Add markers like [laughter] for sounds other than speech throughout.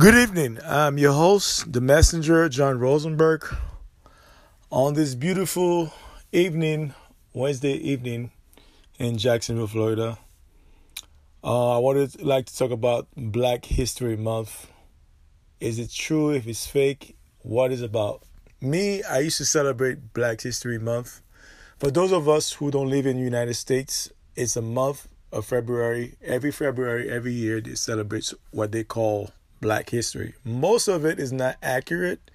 Good evening. I'm your host, the messenger, John Rosenberg. On this beautiful evening, Wednesday evening in Jacksonville, Florida, uh, I wanted like to talk about Black History Month. Is it true? If it's fake, what is about? Me, I used to celebrate Black History Month. For those of us who don't live in the United States, it's a month of February. Every February, every year, they celebrate what they call Black history. Most of it is not accurate.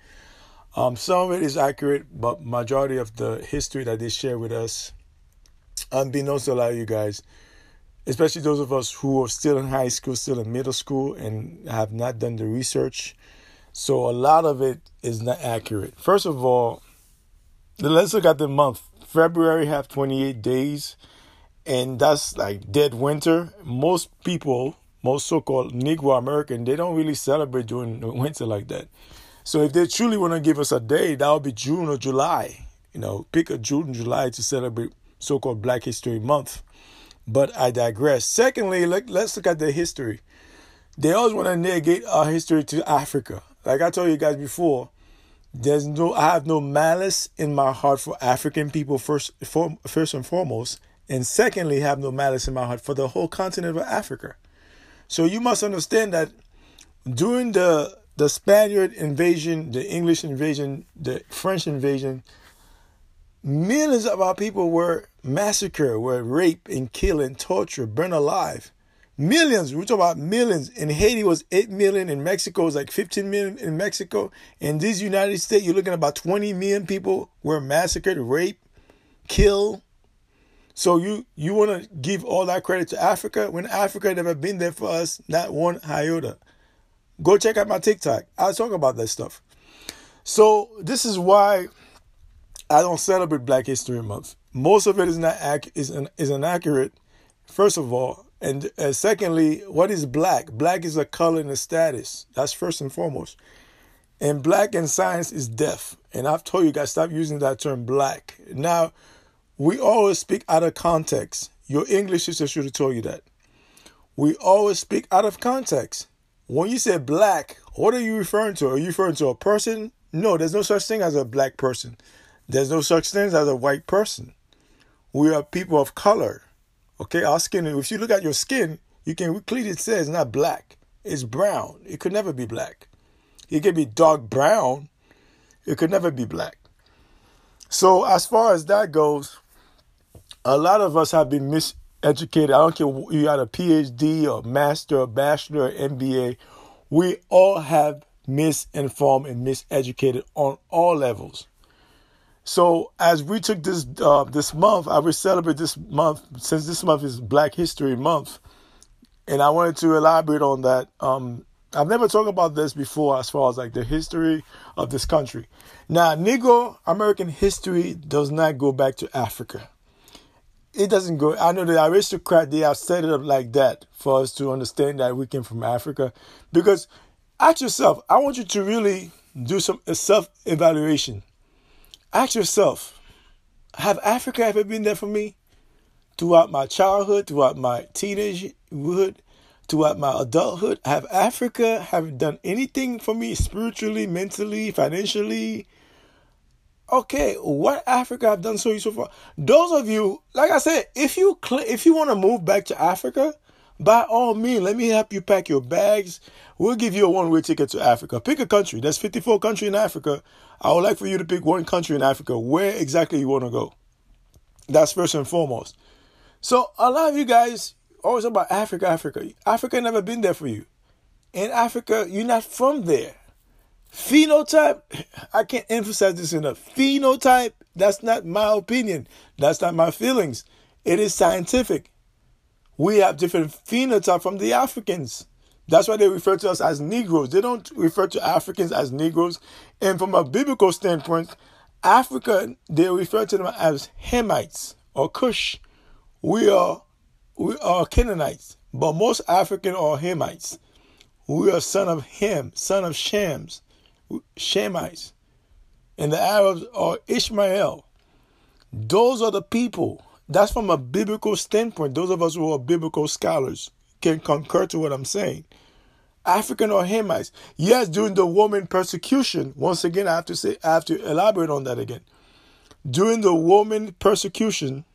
Um, some of it is accurate, but majority of the history that they share with us, unbeknownst to a lot of you guys, especially those of us who are still in high school, still in middle school, and have not done the research. So a lot of it is not accurate. First of all, let's look at the month. February have 28 days, and that's like dead winter. Most people most so-called Negro American, they don't really celebrate during the winter like that. So if they truly want to give us a day, that would be June or July. You know, pick a June, July to celebrate so-called Black History Month. But I digress. Secondly, let, let's look at the history. They always want to negate our history to Africa. Like I told you guys before, there's no I have no malice in my heart for African people first for, first and foremost, and secondly, have no malice in my heart for the whole continent of Africa. So you must understand that during the the Spaniard invasion, the English invasion, the French invasion, millions of our people were massacred, were raped and killed and tortured, burned alive. Millions, we're talking about millions. In Haiti was 8 million, in Mexico was like 15 million in Mexico. In this United States, you're looking about 20 million people were massacred, raped, killed, so you you want to give all that credit to Africa when Africa never been there for us, not one iota. Go check out my TikTok. I talk about that stuff. So this is why I don't celebrate Black History Month. Most of it is not ac- is an, is inaccurate. First of all, and uh, secondly, what is black? Black is a color and a status. That's first and foremost. And black in science is deaf. And I've told you guys stop using that term black. Now we always speak out of context. Your English teacher should have told you that. We always speak out of context. When you say black, what are you referring to? Are you referring to a person? No, there's no such thing as a black person. There's no such thing as a white person. We are people of color. Okay, our skin, if you look at your skin, you can clearly say it's not black. It's brown. It could never be black. It can be dark brown. It could never be black. So as far as that goes, a lot of us have been miseducated. I don't care you got a PhD or master or bachelor or MBA. We all have misinformed and miseducated on all levels. So as we took this uh, this month, I will celebrate this month since this month is Black History Month, and I wanted to elaborate on that. Um, I've never talked about this before as far as like the history of this country. Now, Negro American history does not go back to Africa it doesn't go. I know the aristocrat they have set it up like that for us to understand that we came from Africa. Because ask yourself, I want you to really do some self evaluation. Ask yourself, have Africa ever been there for me? Throughout my childhood, throughout my teenagehood, throughout my adulthood, have Africa have done anything for me spiritually, mentally, financially, okay, what Africa have done so you so far? Those of you, like I said, if you cl- if you want to move back to Africa, by all means, let me help you pack your bags. We'll give you a one way ticket to Africa. Pick a country. There's 54 countries in Africa. I would like for you to pick one country in Africa. Where exactly you want to go? That's first and foremost. So a lot of you guys always talk about Africa, Africa. Africa never been there for you. In Africa, you're not from there. Phenotype, I can't emphasize this enough. Phenotype, that's not my opinion. That's not my feelings. It is scientific. We have different phenotype from the Africans. That's why they refer to us as Negroes. They don't refer to Africans as Negroes. And from a biblical standpoint, Africa, they refer to them as Hamites or Cush. We are we are Canaanites, but most African are Hamites. We are son of Ham, son of Shams. Shemites, and the Arabs are Ishmael. Those are the people. That's from a biblical standpoint. Those of us who are biblical scholars can concur to what I'm saying. African or Hamites. Yes, during the Roman persecution, once again, I have to say, I have to elaborate on that again. During the Roman persecution,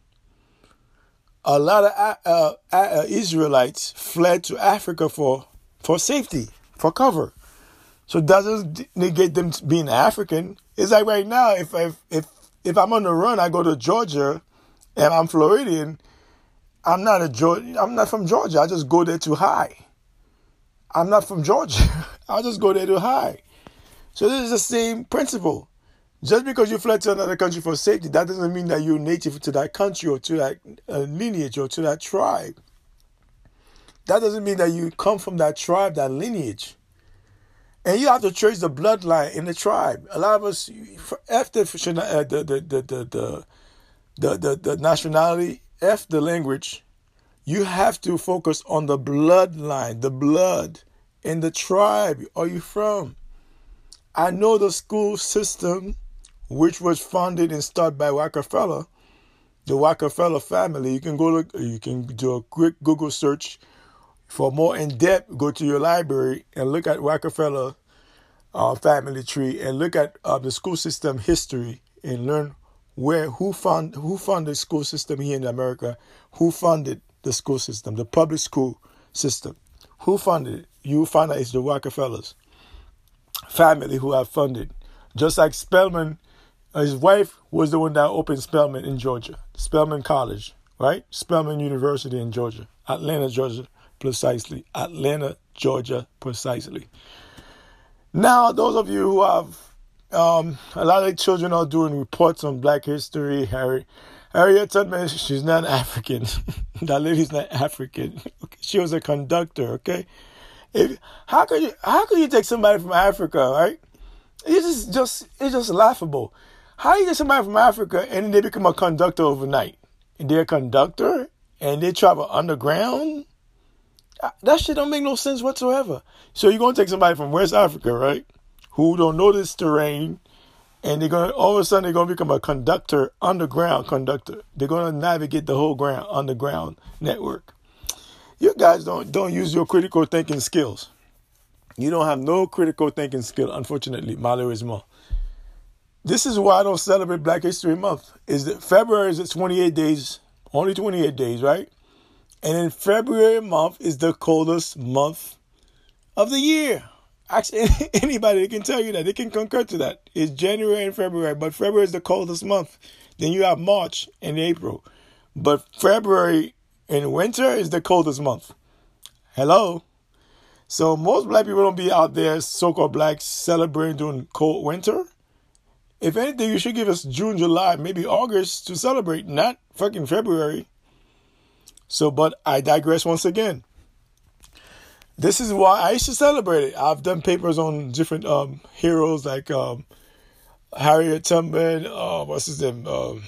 a lot of uh, uh, Israelites fled to Africa for, for safety, for cover. So it doesn't negate them being African. It's like right now, if if if if I'm on the run, I go to Georgia, and I'm Floridian. I'm not a Georgia. I'm not from Georgia. I just go there to hide. I'm not from Georgia. [laughs] I'll just go there to hide. So this is the same principle. Just because you fled to another country for safety, that doesn't mean that you're native to that country or to that uh, lineage or to that tribe. That doesn't mean that you come from that tribe, that lineage. And you have to trace the bloodline in the tribe. A lot of us, after uh, the, the, the, the, the, the, the nationality, F the language, you have to focus on the bloodline, the blood in the tribe are you from. I know the school system, which was funded and started by Rockefeller, the Rockefeller family. You can go look, you can do a quick Google search for more in depth. Go to your library and look at Rockefeller uh, family tree and look at uh, the school system history and learn where who fund who funded the school system here in America, who funded the school system, the public school system. Who funded it? You find out it's the Rockefellers family who have funded. Just like Spelman, his wife was the one that opened Spelman in Georgia, Spelman College, right? Spelman University in Georgia, Atlanta, Georgia, precisely. Atlanta, Georgia, precisely. Now, those of you who have um, a lot of children are doing reports on Black History, Harry Harriet Tubman, she's not African. [laughs] that lady's not African. [laughs] She was a conductor, okay? If, how could you how could you take somebody from Africa, right? It's just, just it's just laughable. How you get somebody from Africa and they become a conductor overnight? And they're a conductor and they travel underground? That shit don't make no sense whatsoever. So you're gonna take somebody from West Africa, right? Who don't know this terrain, and they're gonna all of a sudden they're gonna become a conductor, underground conductor. They're gonna navigate the whole ground underground network. You guys don't don't use your critical thinking skills. You don't have no critical thinking skill, unfortunately, malheureusement. This is why I don't celebrate Black History Month. Is that February is it 28 days, only 28 days, right? And in February month is the coldest month of the year. Actually, [laughs] anybody can tell you that. They can concur to that. It's January and February, but February is the coldest month. Then you have March and April. But February in winter is the coldest month. Hello? So most black people don't be out there, so-called blacks, celebrating during cold winter. If anything, you should give us June, July, maybe August to celebrate, not fucking February. So, but I digress once again this is why I used to celebrate it. I've done papers on different um, heroes like um, Harriet Tubman. Uh, what's his name? Um,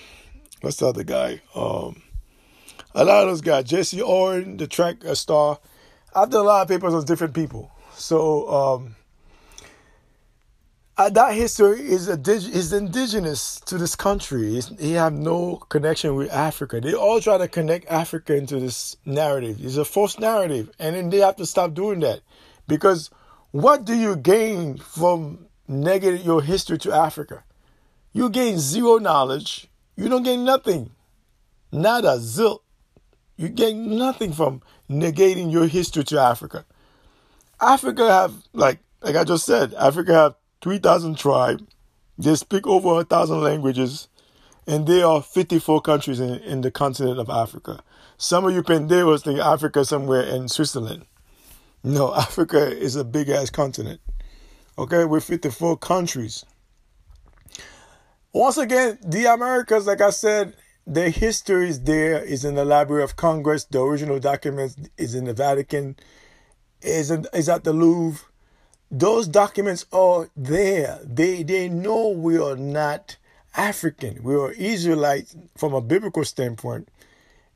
what's the other guy? Um, a lot of those guys. Jesse Owens, the track star. I've done a lot of papers on different people. So um, uh, that history is is indigenous to this country. It's, have no connection with Africa. They all try to connect Africa into this narrative. It's a false narrative, and then they have to stop doing that because what do you gain from negating your history to Africa? You gain zero knowledge. You don't gain nothing. Nada, zilch. You gain nothing from negating your history to Africa. Africa have like like I just said, Africa have 3,000 tribes. They speak over a thousand languages, and there are 54 countries in, in the continent of Africa. Some of you penderos think Africa somewhere in Switzerland. No, [laughs] Africa is a big ass continent. Okay, we're 54 countries. Once again, the Americas, like I said, their history is there, is in the Library of Congress. The original documents is in the Vatican, is in, is at the Louvre. Those documents are there. They they know we are not African. We are Israelites from a biblical standpoint.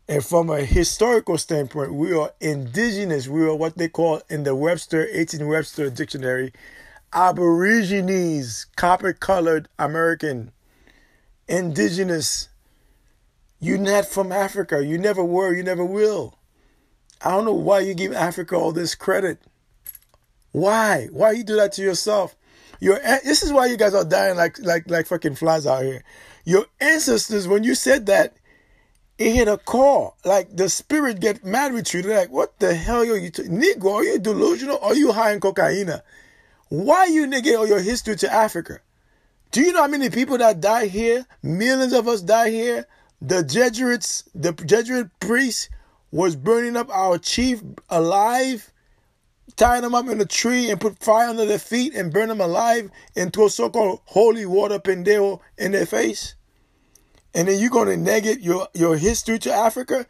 And from a historical standpoint, we are indigenous. We are what they call in the Webster, 18 Webster dictionary, Aborigines, copper colored American, indigenous. You're not from Africa. You never were. You never will. I don't know why you give Africa all this credit. Why? Why you do that to yourself? Your this is why you guys are dying like like like fucking flies out here. Your ancestors, when you said that, it hit a call. Like the spirit get mad with you. They're like, what the hell are you, t- Negro? Are you delusional? Are you high in cocaine? Why you negate all your history to Africa? Do you know how many people that die here? Millions of us die here. The Jesuits, the Jesuit priest was burning up our chief alive, tying them up in a tree and put fire under their feet and burn them alive and throw so-called holy water pendejo in their face and then you're going to negate your, your history to Africa?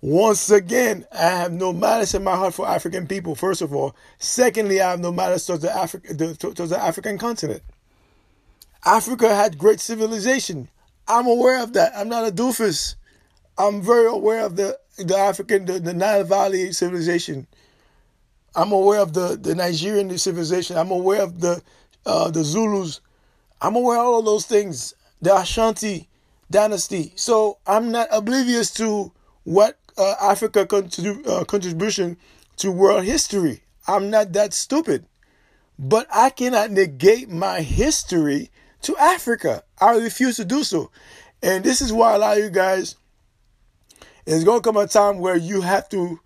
Once again, I have no malice in my heart for African people, first of all. Secondly, I have no malice towards the, Afri- the, towards the African continent. Africa had great civilization. I'm aware of that. I'm not a doofus. I'm very aware of the, the African, the, the Nile Valley civilization. I'm aware of the, the Nigerian civilization. I'm aware of the uh, the Zulus. I'm aware of all of those things. The Ashanti dynasty. So I'm not oblivious to what uh, Africa contrib- uh, contribution to world history. I'm not that stupid. But I cannot negate my history to Africa. I refuse to do so. And this is why a lot of you guys, it's going to come a time where you have to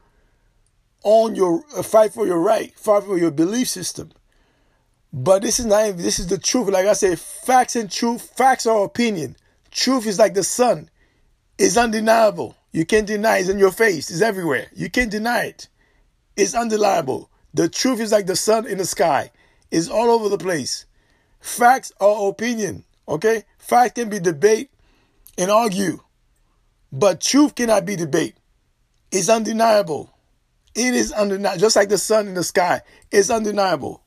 own your, uh, fight for your right, fight for your belief system. But this is not, this is the truth. Like I said, facts and truth, facts are opinion. Truth is like the sun. It's undeniable. You can't deny it. It's in your face. It's everywhere. You can't deny it. It's undeniable. The truth is like the sun in the sky. It's all over the place. Facts are opinion. Okay? Facts can be debate and argue. But truth cannot be debate. It's undeniable. It is undeniable. Just like the sun in the sky. It's undeniable.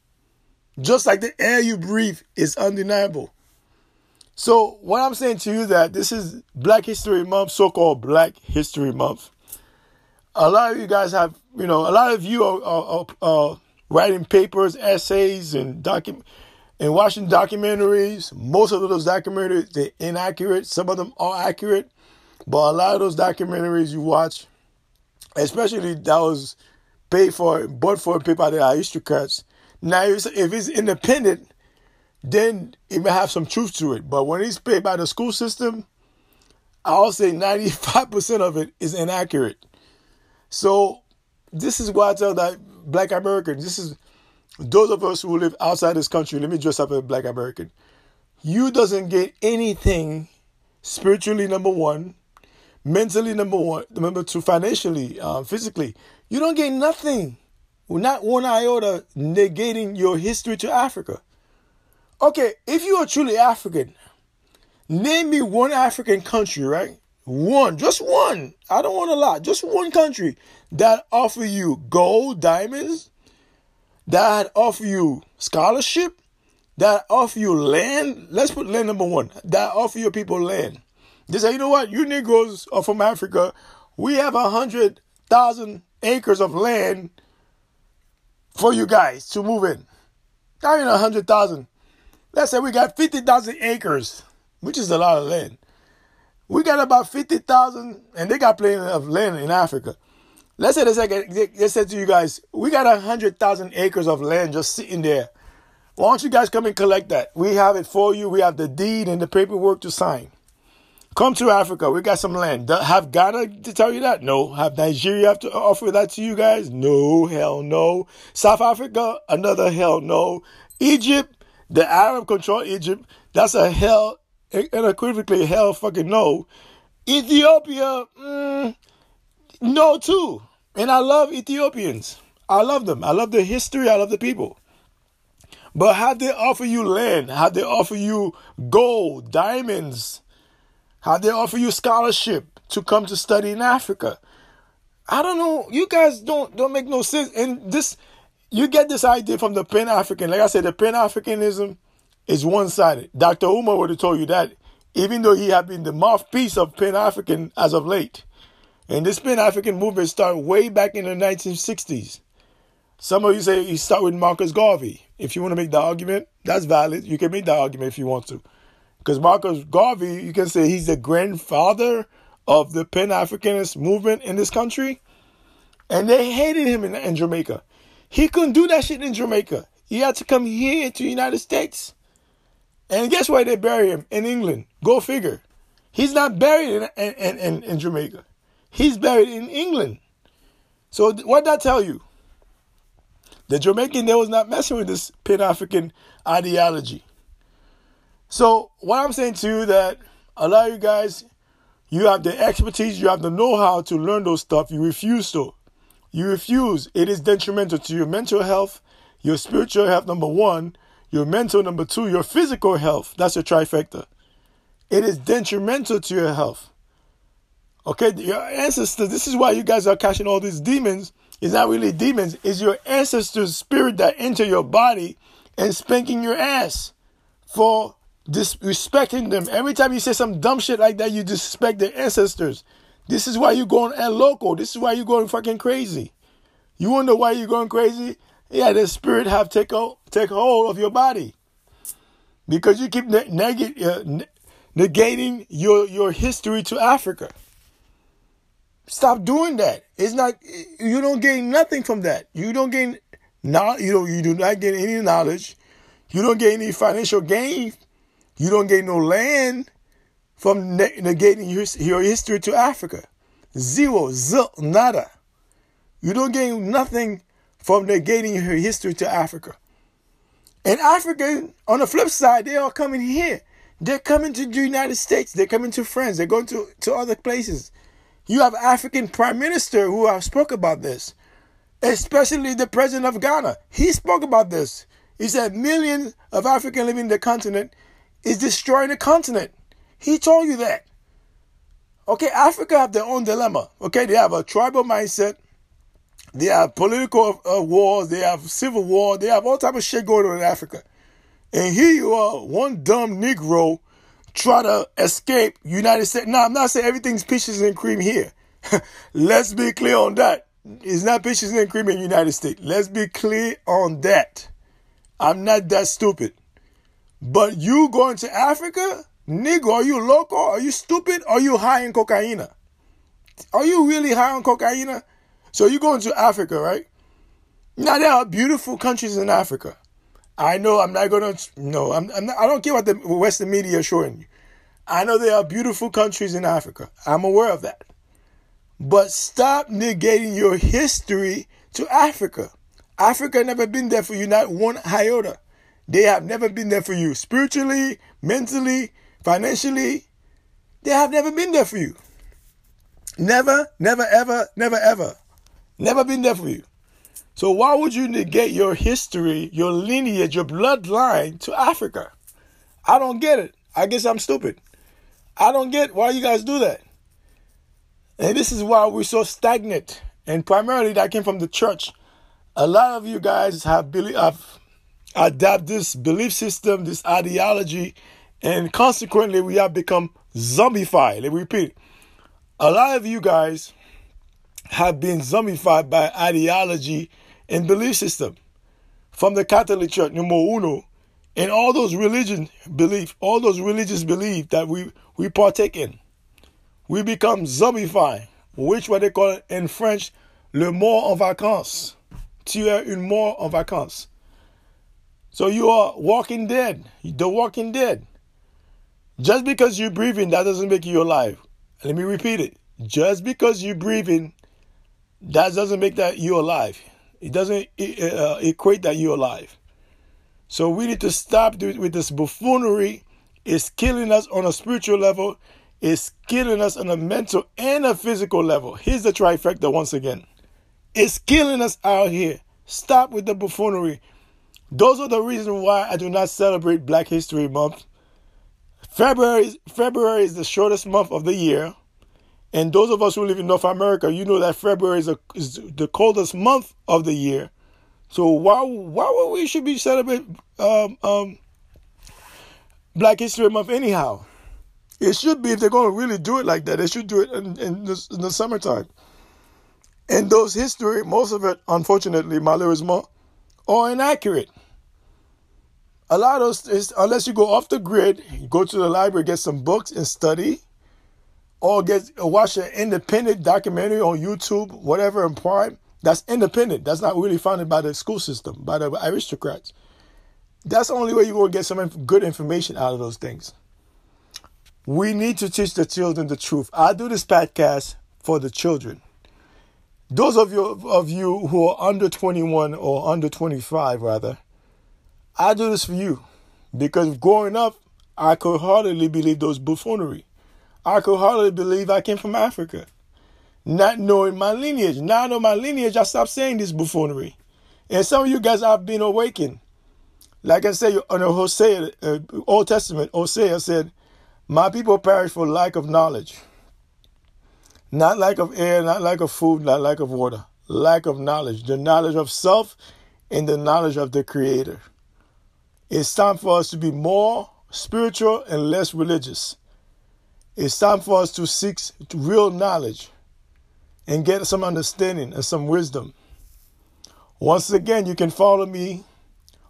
Just like the air you breathe is undeniable. So what I'm saying to you that this is Black History Month, so-called Black History Month. A lot of you guys have, you know, a lot of you are, are, are writing papers, essays, and document and watching documentaries. Most of those documentaries they're inaccurate. Some of them are accurate, but a lot of those documentaries you watch, especially that was paid for, bought for, paid by the aristocrats. Now, if it's independent then it may have some truth to it. But when it's paid by the school system, I'll say 95% of it is inaccurate. So this is why I tell that black Americans, this is those of us who live outside this country, let me dress up as a black American. You doesn't get anything spiritually, number one, mentally, number one, number two, financially, uh, physically. You don't get nothing. Not one iota negating your history to Africa. Okay, if you are truly African, name me one African country, right? One, just one. I don't want a lot. Just one country that offer you gold, diamonds, that offer you scholarship, that offer you land. Let's put land number one. That offer your people land. They say, you know what? You Negroes are from Africa. We have a hundred thousand acres of land for you guys to move in. Not even a hundred thousand. Let's say we got 50,000 acres, which is a lot of land. We got about 50,000, and they got plenty of land in Africa. Let's say they, they said to you guys, we got a 100,000 acres of land just sitting there. Why don't you guys come and collect that? We have it for you. We have the deed and the paperwork to sign. Come to Africa. We got some land. Have Ghana to tell you that? No. Have Nigeria have to offer that to you guys? No. Hell no. South Africa? Another hell no. Egypt? The Arab control Egypt. That's a hell, unequivocally hell fucking no. Ethiopia, mm, no too. And I love Ethiopians. I love them. I love the history. I love the people. But how they offer you land? How they offer you gold, diamonds? How they offer you scholarship to come to study in Africa? I don't know. You guys don't don't make no sense. And this you get this idea from the Pan African. Like I said, the Pan Africanism is one sided. Dr. Umar would have told you that, even though he had been the mouthpiece of Pan African as of late. And this Pan African movement started way back in the 1960s. Some of you say you start with Marcus Garvey. If you want to make the argument, that's valid. You can make the argument if you want to. Because Marcus Garvey, you can say he's the grandfather of the Pan Africanist movement in this country. And they hated him in, in Jamaica. He couldn't do that shit in Jamaica. He had to come here to the United States. And guess where they bury him? In England. Go figure. He's not buried in, in, in, in Jamaica. He's buried in England. So what that tell you? The Jamaican they was not messing with this Pan African ideology. So what I'm saying to you that a lot of you guys, you have the expertise, you have the know-how to learn those stuff. You refuse to. You refuse. It is detrimental to your mental health, your spiritual health, number one, your mental, number two, your physical health. That's your trifecta. It is detrimental to your health. Okay, your ancestors, this is why you guys are catching all these demons. It's not really demons, it's your ancestors' spirit that enter your body and spanking your ass for disrespecting them. Every time you say some dumb shit like that, you disrespect their ancestors. This is why you're going and local. This is why you're going fucking crazy. You wonder why you're going crazy? Yeah, the spirit have take, take hold of your body. Because you keep neg- uh, negating your, your history to Africa. Stop doing that. It's not you don't gain nothing from that. You don't gain not you know you do not get any knowledge. You don't get any financial gain. You don't get no land from negating your, your history to Africa. Zero, zil, nada. You don't gain nothing from negating your history to Africa. And Africa, on the flip side, they are coming here. They're coming to the United States. They're coming to France. They're going to, to other places. You have African prime minister who have spoke about this, especially the president of Ghana. He spoke about this. He said millions of African living in the continent is destroying the continent. He told you that. Okay, Africa have their own dilemma. Okay, they have a tribal mindset. They have political uh, wars. They have civil war. They have all type of shit going on in Africa. And here you are, one dumb Negro try to escape United States. Now, I'm not saying everything's peaches and cream here. [laughs] Let's be clear on that. It's not peaches and cream in United States. Let's be clear on that. I'm not that stupid. But you going to Africa? Nigga, are you local? Are you stupid? Are you high in cocaine? Are you really high on cocaine? So you going to Africa, right? Now there are beautiful countries in Africa. I know I'm not gonna. No, I'm. I'm not, I don't care what the Western media is showing you. I know there are beautiful countries in Africa. I'm aware of that. But stop negating your history to Africa. Africa never been there for you, not one iota. They have never been there for you spiritually, mentally, financially. They have never been there for you. Never, never, ever, never, ever. Never been there for you. So why would you negate your history, your lineage, your bloodline to Africa? I don't get it. I guess I'm stupid. I don't get why you guys do that. And this is why we're so stagnant. And primarily that came from the church. A lot of you guys have, believe, have adapt this belief system, this ideology, and consequently we have become zombified. Let me repeat. A lot of you guys have been zombified by ideology and belief system from the Catholic Church, numero uno, and all those religion belief, all those religious belief that we, we partake in. We become zombified, which what they call in French, le mort en vacances. Tu es une mort en vacances. So you are walking dead, the walking dead. Just because you're breathing, that doesn't make you alive. Let me repeat it. Just because you're breathing, that doesn't make that you alive. It doesn't uh, equate that you're alive. So we need to stop with this buffoonery. It's killing us on a spiritual level. It's killing us on a mental and a physical level. Here's the trifecta once again. It's killing us out here. Stop with the buffoonery. Those are the reasons why I do not celebrate Black History Month. February, February is the shortest month of the year. And those of us who live in North America, you know that February is, a, is the coldest month of the year. So why why would we should be celebrating um, um, Black History Month anyhow? It should be if they're going to really do it like that. They should do it in, in, the, in the summertime. And those history, most of it, unfortunately, malheureusement, are inaccurate. A lot of unless you go off the grid, go to the library, get some books and study, or get watch an independent documentary on YouTube, whatever, in Prime, That's independent. That's not really funded by the school system, by the aristocrats. That's the only way you're going to get some good information out of those things. We need to teach the children the truth. I do this podcast for the children. Those of you of you who are under 21 or under 25 rather, I do this for you because growing up, I could hardly believe those buffoonery. I could hardly believe I came from Africa, not knowing my lineage. Now I know my lineage, I stopped saying this buffoonery. And some of you guys have been awakened. Like I say on the Hosea, uh, Old Testament, Hosea said, My people perish for lack of knowledge. Not lack of air, not lack of food, not lack of water. Lack of knowledge. The knowledge of self and the knowledge of the Creator. It's time for us to be more spiritual and less religious. It's time for us to seek real knowledge and get some understanding and some wisdom. Once again, you can follow me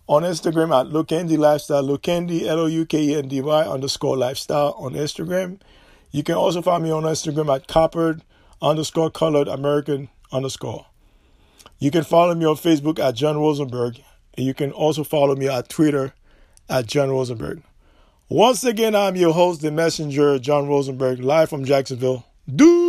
on Instagram at Loukendy Lifestyle, L O U K E N D Y underscore lifestyle on Instagram. You can also find me on Instagram at coppered underscore colored American underscore. You can follow me on Facebook at John Rosenberg, and you can also follow me at Twitter at John Rosenberg. Once again, I'm your host, the messenger, John Rosenberg, live from Jacksonville. Dude!